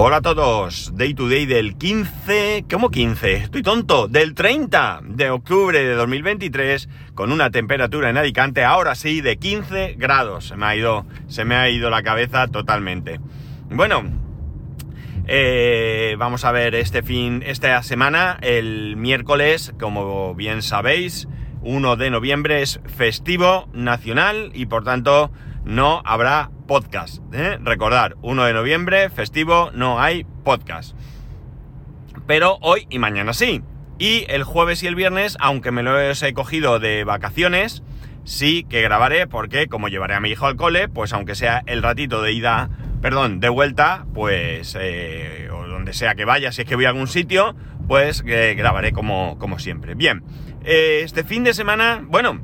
Hola a todos, Day to Day del 15, ¿cómo 15? Estoy tonto, del 30 de octubre de 2023 con una temperatura en Alicante ahora sí de 15 grados. Se me ha ido, se me ha ido la cabeza totalmente. Bueno, eh, vamos a ver este fin, esta semana, el miércoles, como bien sabéis, 1 de noviembre es festivo nacional y por tanto no habrá podcast. ¿eh? Recordar, 1 de noviembre, festivo, no hay podcast. Pero hoy y mañana sí. Y el jueves y el viernes, aunque me lo he cogido de vacaciones, sí que grabaré porque como llevaré a mi hijo al cole, pues aunque sea el ratito de ida, perdón, de vuelta, pues eh, o donde sea que vaya, si es que voy a algún sitio, pues eh, grabaré como, como siempre. Bien, eh, este fin de semana, bueno,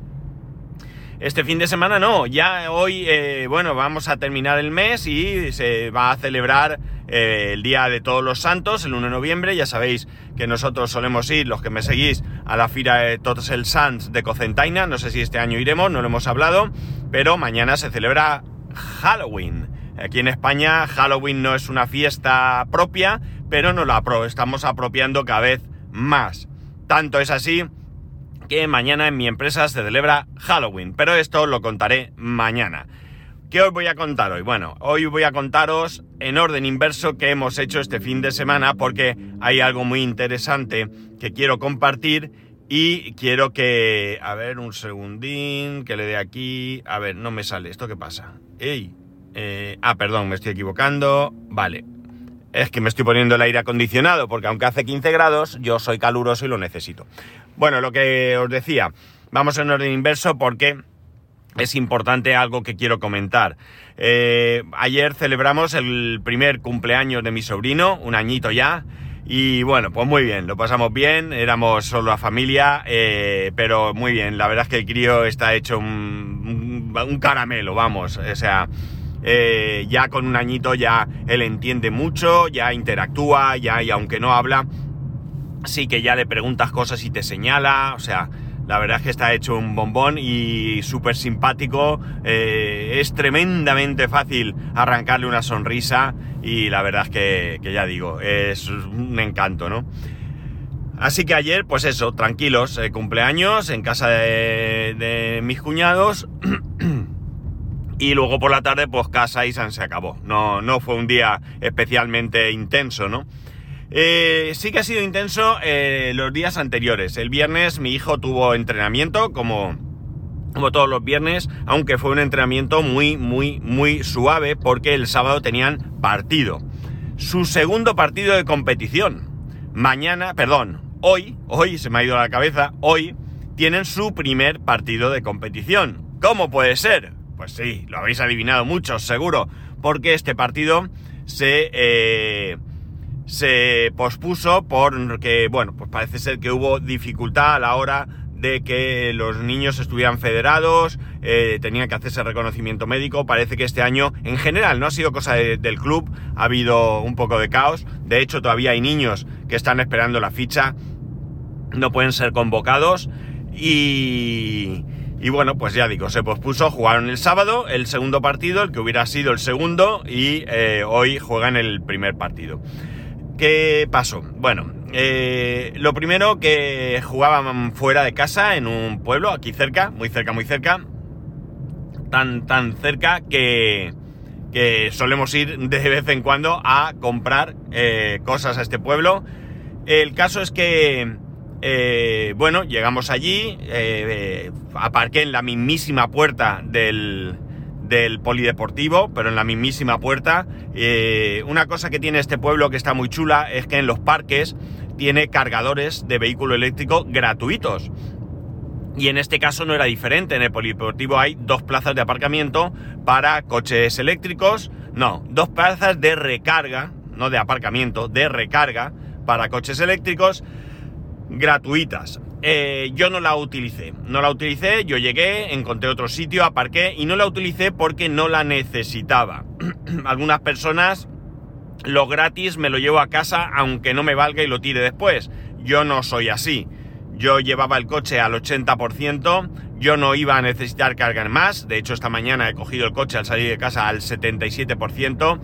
este fin de semana no, ya hoy, eh, bueno, vamos a terminar el mes y se va a celebrar eh, el Día de Todos los Santos, el 1 de noviembre. Ya sabéis que nosotros solemos ir, los que me seguís, a la Fira de Todos el Santos de Cocentaina. No sé si este año iremos, no lo hemos hablado, pero mañana se celebra Halloween. Aquí en España Halloween no es una fiesta propia, pero nos la estamos apropiando cada vez más. Tanto es así que mañana en mi empresa se celebra Halloween, pero esto lo contaré mañana. ¿Qué os voy a contar hoy? Bueno, hoy voy a contaros en orden inverso qué hemos hecho este fin de semana porque hay algo muy interesante que quiero compartir y quiero que... A ver, un segundín, que le dé aquí... A ver, no me sale. ¿Esto qué pasa? ¡Ey! Eh, ah, perdón, me estoy equivocando. Vale. Es que me estoy poniendo el aire acondicionado porque aunque hace 15 grados, yo soy caluroso y lo necesito. Bueno, lo que os decía, vamos en orden inverso porque es importante algo que quiero comentar. Eh, ayer celebramos el primer cumpleaños de mi sobrino, un añito ya, y bueno, pues muy bien, lo pasamos bien, éramos solo la familia, eh, pero muy bien, la verdad es que el crío está hecho un, un, caramelo, vamos, o sea, eh, ya con un añito ya él entiende mucho, ya interactúa, ya y aunque no habla, sí que ya le preguntas cosas y te señala, o sea, la verdad es que está hecho un bombón y súper simpático, eh, es tremendamente fácil arrancarle una sonrisa y la verdad es que, ya digo, es un encanto, ¿no? Así que ayer, pues eso, tranquilos, eh, cumpleaños en casa de mis cuñados. y luego por la tarde, pues casa y se acabó. No, no fue un día especialmente intenso, ¿no? Eh, sí que ha sido intenso eh, los días anteriores. El viernes mi hijo tuvo entrenamiento, como, como todos los viernes, aunque fue un entrenamiento muy, muy, muy suave porque el sábado tenían partido. Su segundo partido de competición. Mañana, perdón, hoy, hoy se me ha ido a la cabeza, hoy tienen su primer partido de competición. ¿Cómo puede ser? Pues sí, lo habéis adivinado muchos, seguro, porque este partido se... Eh, se pospuso porque, bueno, pues parece ser que hubo dificultad a la hora de que los niños estuvieran federados, eh, tenían que hacerse reconocimiento médico. Parece que este año, en general, no ha sido cosa del club, ha habido un poco de caos. De hecho, todavía hay niños que están esperando la ficha, no pueden ser convocados. Y, y bueno, pues ya digo, se pospuso, jugaron el sábado el segundo partido, el que hubiera sido el segundo, y eh, hoy juegan el primer partido. ¿Qué pasó? Bueno, eh, lo primero que jugaban fuera de casa en un pueblo, aquí cerca, muy cerca, muy cerca, tan, tan cerca que, que solemos ir de vez en cuando a comprar eh, cosas a este pueblo. El caso es que, eh, bueno, llegamos allí, aparqué en la mismísima puerta del, del polideportivo, pero en la mismísima puerta. Eh, una cosa que tiene este pueblo que está muy chula es que en los parques tiene cargadores de vehículo eléctrico gratuitos. Y en este caso no era diferente. En el polideportivo hay dos plazas de aparcamiento para coches eléctricos. No, dos plazas de recarga, no de aparcamiento, de recarga para coches eléctricos gratuitas. Eh, yo no la utilicé. No la utilicé, yo llegué, encontré otro sitio, aparqué y no la utilicé porque no la necesitaba. Algunas personas lo gratis me lo llevo a casa aunque no me valga y lo tire después. Yo no soy así. Yo llevaba el coche al 80%, yo no iba a necesitar cargar más. De hecho, esta mañana he cogido el coche al salir de casa al 77%.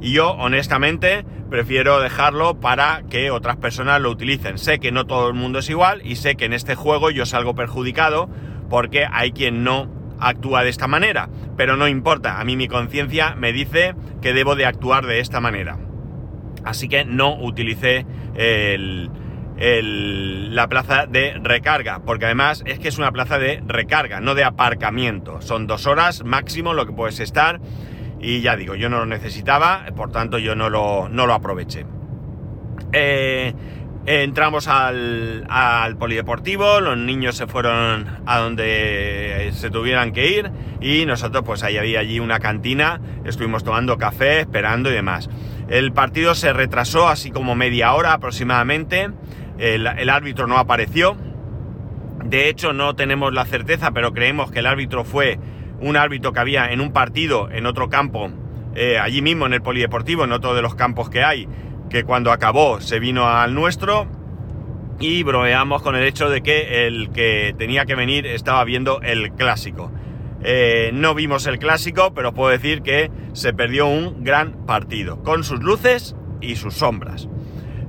Y yo, honestamente, prefiero dejarlo para que otras personas lo utilicen. Sé que no todo el mundo es igual y sé que en este juego yo salgo perjudicado porque hay quien no actúa de esta manera. Pero no importa, a mí mi conciencia me dice que debo de actuar de esta manera. Así que no utilicé la plaza de recarga, porque además es que es una plaza de recarga, no de aparcamiento. Son dos horas máximo lo que puedes estar y ya digo, yo no lo necesitaba, por tanto yo no lo, no lo aproveché. Eh, entramos al, al, polideportivo, los niños se fueron a donde se tuvieran que ir y nosotros pues ahí había allí una cantina, estuvimos tomando café, esperando y demás. El partido se retrasó así como media hora aproximadamente, el, el árbitro no apareció, de hecho no tenemos la certeza, pero creemos que el árbitro fue un árbitro que había en un partido, en otro campo, eh, allí mismo en el polideportivo, en otro de los campos que hay, que cuando acabó se vino al nuestro y bromeamos con el hecho de que el que tenía que venir estaba viendo el clásico. Eh, no vimos el clásico, pero puedo decir que se perdió un gran partido, con sus luces y sus sombras.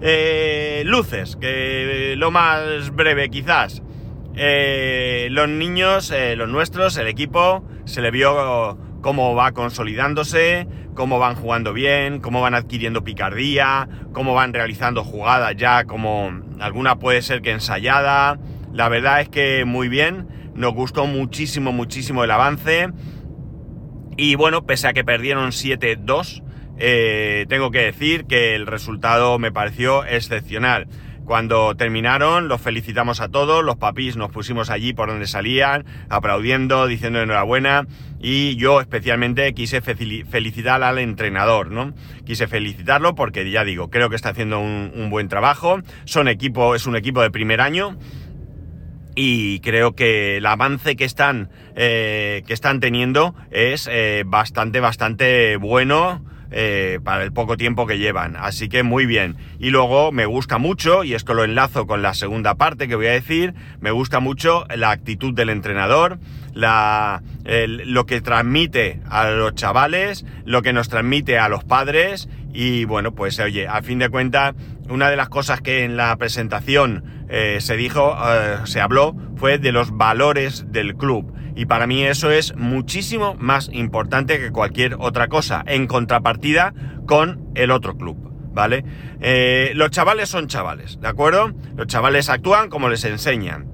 Eh, luces, que lo más breve quizás. los niños, los nuestros, el equipo, se le vio cómo va consolidándose, cómo van jugando bien, cómo van adquiriendo picardía, cómo van realizando jugadas ya como alguna puede ser que ensayada. La verdad es que muy bien, nos gustó muchísimo, muchísimo el avance. Y bueno, pese a que perdieron 7-2, eh, tengo que decir que el resultado me pareció excepcional. Cuando terminaron, los felicitamos a todos, los papis nos pusimos allí por donde salían, aplaudiendo, diciendo enhorabuena, y yo especialmente quise felicitar al entrenador, ¿no? Quise felicitarlo porque ya digo, creo que está haciendo un, buen trabajo, son equipo, es un equipo de primer año, y creo que el avance que están, eh, que están teniendo es eh, bastante, bastante bueno eh, para el poco tiempo que llevan. Así que muy bien. Y luego me gusta mucho, y esto lo enlazo con la segunda parte que voy a decir, me gusta mucho la actitud del entrenador, lo que transmite a los chavales, lo que nos transmite a los padres. Y bueno, pues oye, a fin de cuentas, una de las cosas que en la presentación eh, se dijo, eh, se habló, fue de los valores del club. Y para mí eso es muchísimo más importante que cualquier otra cosa, en contrapartida con el otro club. ¿Vale? Eh, los chavales son chavales, ¿de acuerdo? Los chavales actúan como les enseñan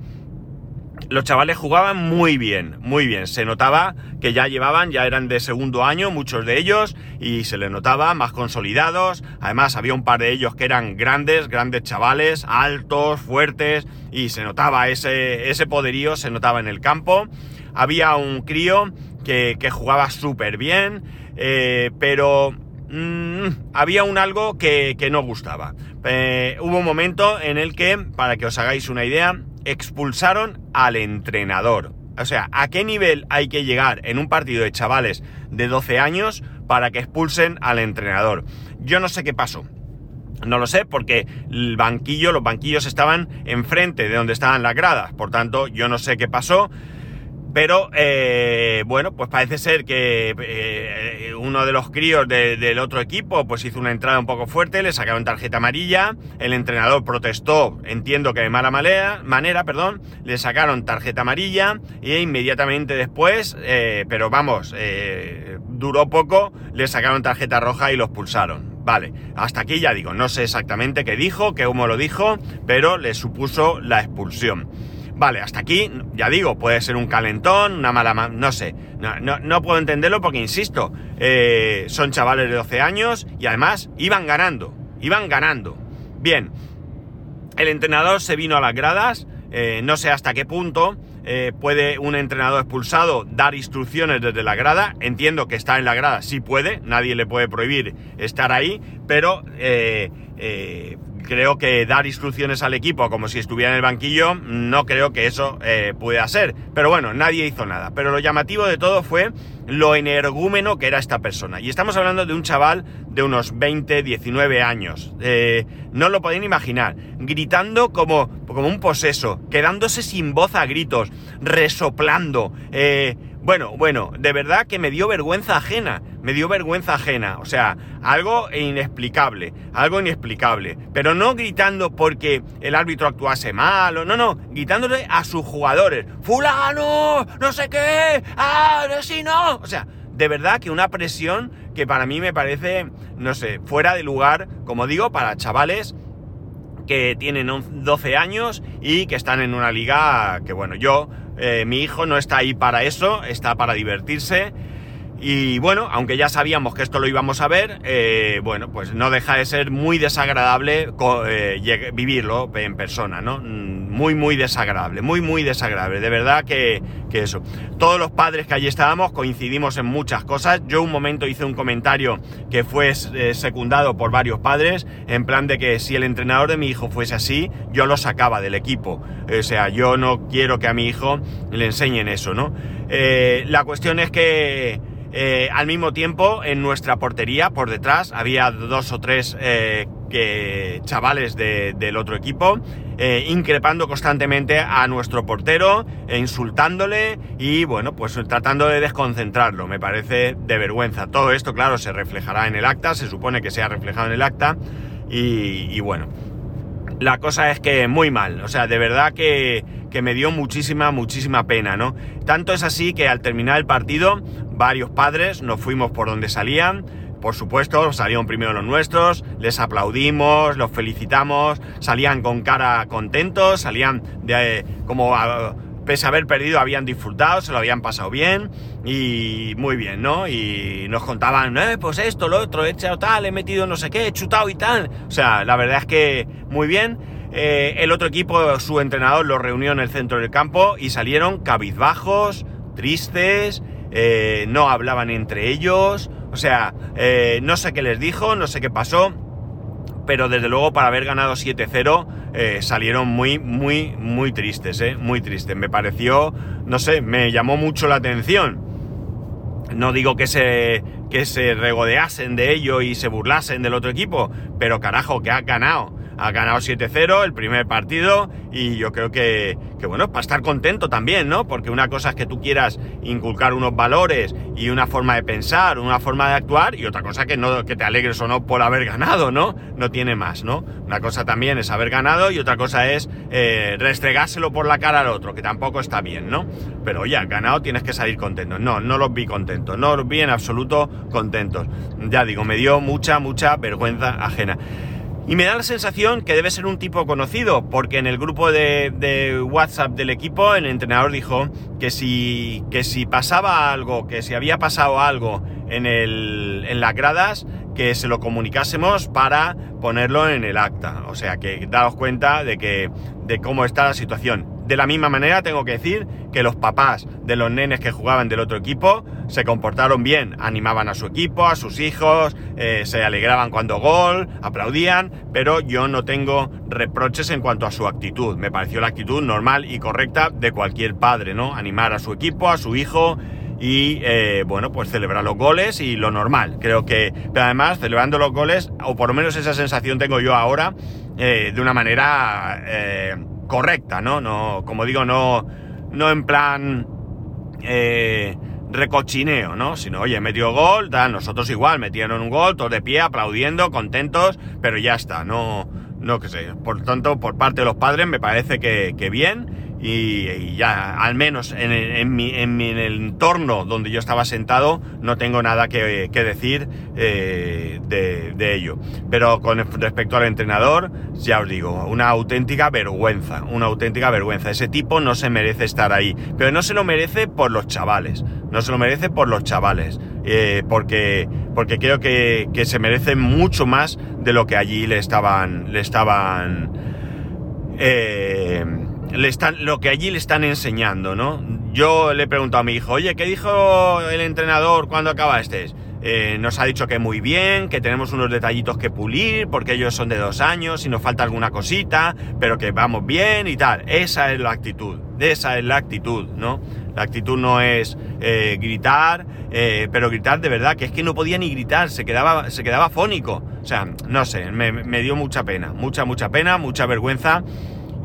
los chavales jugaban muy bien, muy bien. Se notaba que ya llevaban, ya eran de segundo año, muchos de ellos, y se les notaba más consolidados. Además, había un par de ellos que eran grandes, grandes chavales, altos, fuertes, y se notaba ese, ese poderío, se notaba en el campo. Había un crío que, jugaba súper bien, eh, pero mm, había un algo que, no gustaba. Eh, hubo un momento en el que, para que os hagáis una idea, expulsaron al entrenador. O sea, ¿a qué nivel hay que llegar en un partido de chavales de 12 años para que expulsen al entrenador? Yo no sé qué pasó. No lo sé porque el banquillo, los banquillos estaban enfrente de donde estaban las gradas. Por tanto, yo no sé qué pasó. Pero eh, bueno, pues parece ser que eh, uno de los críos del otro equipo pues hizo una entrada un poco fuerte, le sacaron tarjeta amarilla, el entrenador protestó, entiendo que de mala manera, manera perdón, le sacaron tarjeta amarilla e inmediatamente después, eh, pero vamos, duró poco, le sacaron tarjeta roja y los pulsaron. Vale, hasta aquí ya digo, no sé exactamente qué dijo, qué humo lo dijo, pero le supuso la expulsión. Vale, hasta aquí, ya digo, puede ser un calentón, una mala... no sé, no, puedo entenderlo porque, insisto, eh, son chavales de 12 años y además iban ganando, iban ganando. Bien, el entrenador se vino a las gradas, eh, no sé hasta qué punto eh, puede un entrenador expulsado dar instrucciones desde la grada, entiendo que está en la grada, sí puede, nadie le puede prohibir estar ahí, pero creo que dar instrucciones al equipo como si estuviera en el banquillo, no creo que eso eh, pueda ser. Pero bueno, nadie hizo nada. Pero lo llamativo de todo fue lo energúmeno que era esta persona. Y estamos hablando de un chaval de unos 20, 19 años. Eh, no lo podéis imaginar. Gritando como, como un poseso, quedándose sin voz a gritos, resoplando. Eh, bueno, bueno, de verdad que me dio vergüenza ajena me dio vergüenza ajena, o sea, algo inexplicable, algo inexplicable, pero no gritando porque el árbitro actuase mal, o no, no, gritándole a sus jugadores, fulano, no sé qué, ah, si no, o sea, de verdad que una presión que para mí me parece, no sé, fuera de lugar, como digo, para chavales que tienen 12 años y que están en una liga que, bueno, yo, eh, mi hijo no está ahí para eso, está para divertirse y bueno, aunque ya sabíamos que esto lo íbamos a ver, eh, bueno, pues no deja de ser muy desagradable eh, vivirlo en persona, ¿no? Mm, muy, muy desagradable, muy, muy desagradable. De verdad que, que, eso. Todos los padres que allí estábamos coincidimos en muchas cosas. Yo un momento hice un comentario que fue eh, secundado por varios padres, en plan de que si el entrenador de mi hijo fuese así, yo lo sacaba del equipo. O sea, yo no quiero que a mi hijo le enseñen eso, ¿no? la cuestión es que eh, al mismo tiempo, en nuestra portería, por detrás, había dos o tres eh, chavales del otro equipo, eh, increpando constantemente a nuestro portero, e insultándole y, bueno, pues tratando de desconcentrarlo. Me parece de vergüenza. Todo esto, claro, se reflejará en el acta, se supone que se ha reflejado en el acta y, bueno. La cosa es que muy mal, o sea, de verdad que, que me dio muchísima, muchísima pena, ¿no? Tanto es así que al terminar el partido varios padres, nos fuimos por donde salían, por supuesto, salieron primero los nuestros, les aplaudimos, los felicitamos, salían con cara contentos, salían de como pese a haber perdido habían disfrutado, se lo habían pasado bien y muy bien, ¿no? Y nos contaban, eh, pues esto, lo otro, he echado tal, he metido no sé qué, he chutado y tal. O sea, la verdad es que muy bien. Eh, el otro equipo, su entrenador, los reunió en el centro del campo y salieron cabizbajos, tristes, eh, no hablaban entre ellos, o sea, eh, no sé qué les dijo, no sé qué pasó, pero desde luego para haber ganado 7-0 eh, salieron muy, muy, muy tristes, muy tristes. Me pareció, no sé, me llamó mucho la atención. No digo que se, que se regodeasen de ello y se burlasen del otro equipo, pero carajo, que ha ganado ha ganado 7-0 el primer partido y yo creo que, que, bueno, para estar contento también, ¿no? Porque una cosa es que tú quieras inculcar unos valores y una forma de pensar, una forma de actuar y otra cosa que, no, que te alegres o no por haber ganado, ¿no? No tiene más, ¿no? Una cosa también es haber ganado y otra cosa es eh, restregárselo por la cara al otro, que tampoco está bien, ¿no? Pero oye, ganado tienes que salir contento. No, no los vi contentos, no los vi en absoluto contentos. Ya digo, me dio mucha, mucha vergüenza ajena. Y me da la sensación que debe ser un tipo conocido, porque en el grupo de, WhatsApp del equipo el entrenador dijo que si, que si pasaba algo, que si había pasado algo en, el, en las gradas, que se lo comunicásemos para ponerlo en el acta. O sea que daos cuenta de, que, de cómo está la situación. De la misma manera tengo que decir que los papás de los nenes que jugaban del otro equipo se comportaron bien, animaban a su equipo, a sus hijos, eh, se alegraban cuando gol, aplaudían, pero yo no tengo reproches en cuanto a su actitud. Me pareció la actitud normal y correcta de cualquier padre, ¿no? Animar a su equipo, a su hijo y eh, bueno, pues celebrar los goles y lo normal. Creo que, pero además, celebrando los goles, o por lo menos esa sensación tengo yo ahora, eh, de una manera correcta, ¿no? No, como digo, no, no en plan eh, recochineo, ¿no? Sino, oye, metió gol, tal, nosotros igual, metieron un gol, todos de pie, aplaudiendo, contentos, pero ya está, no, no que sé. Por tanto, por parte de los padres me parece que, que bien y, ya, al menos en, mi, en, el entorno donde yo estaba sentado, no tengo nada que, decir eh, de, ello. Pero con respecto al entrenador, ya os digo, una auténtica vergüenza, una auténtica vergüenza. Ese tipo no se merece estar ahí, pero no se lo merece por los chavales, no se lo merece por los chavales, eh, porque, porque creo que, que se merece mucho más de lo que allí le estaban, le estaban, eh, lo que allí le están enseñando, ¿no? Yo le he preguntado a mi hijo, oye, ¿qué dijo el entrenador cuando acabaste? Eh, nos ha dicho que muy bien, que tenemos unos detallitos que pulir, porque ellos son de dos años y nos falta alguna cosita, pero que vamos bien y tal. Esa es la actitud, esa es la actitud, ¿no? La actitud no es eh, gritar, eh, pero gritar de verdad, que es que no podía ni gritar, se quedaba, se quedaba fónico. O sea, no sé, me dio mucha pena, mucha, mucha pena, mucha vergüenza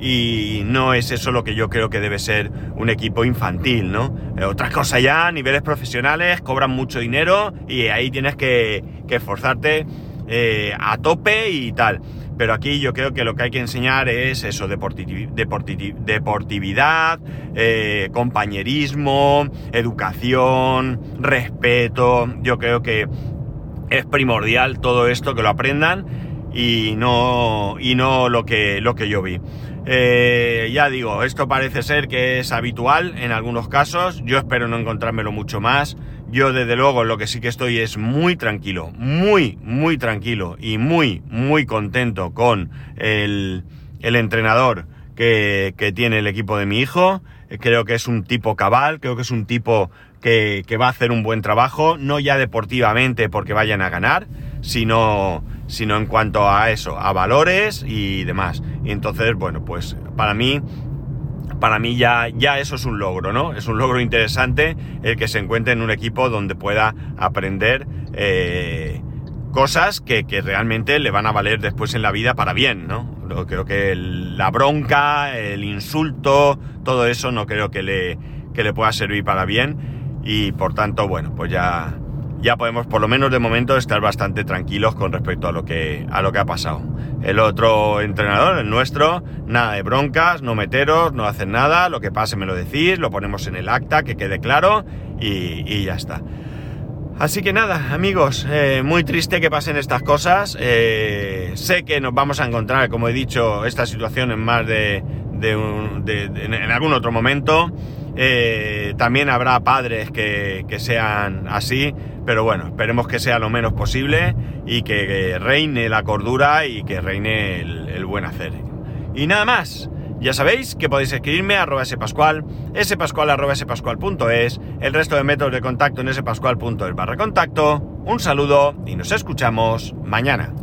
y no es eso lo que yo creo que debe ser un equipo infantil, ¿no? Eh, otra cosa ya, niveles profesionales, cobran mucho dinero y ahí tienes que, esforzarte eh, a tope y tal. Pero aquí yo creo que lo que hay que enseñar es eso, deportividad, eh, compañerismo, educación, respeto. Yo creo que es primordial todo esto que lo aprendan y no, y no lo, que, lo que yo vi. Eh, ya digo, esto parece ser que es habitual en algunos casos. Yo espero no encontrármelo mucho más. Yo desde luego lo que sí que estoy es muy tranquilo, muy, muy tranquilo y muy, muy contento con el, el entrenador que, que, tiene el equipo de mi hijo. Creo que es un tipo cabal, creo que es un tipo que, que va a hacer un buen trabajo, no ya deportivamente porque vayan a ganar, sino sino en cuanto a eso, a valores y demás. Y entonces, bueno, pues para mí, para mí ya, ya eso es un logro, ¿no? Es un logro interesante el que se encuentre en un equipo donde pueda aprender eh, cosas que, realmente le van a valer después en la vida para bien, ¿no? Creo que la bronca, el insulto, todo eso no creo que le, que le pueda servir para bien y por tanto, bueno, pues ya ya podemos por lo menos de momento estar bastante tranquilos con respecto a lo que, a lo que ha pasado. El otro entrenador, el nuestro, nada de broncas, no meteros, no hacen nada, lo que pase me lo decís, lo ponemos en el acta, que quede claro y, ya está. Así que nada, amigos, eh, muy triste que pasen estas cosas. Eh, sé que nos vamos a encontrar, como he dicho, esta situación en más de, en algún otro momento. Eh, también habrá padres que, sean así, pero bueno, esperemos que sea lo menos posible y que, reine la cordura y que reine el, buen hacer. Y nada más. Ya sabéis que podéis escribirme a spascual, el resto de métodos de contacto en spascual.es barra contacto. Un saludo y nos escuchamos mañana.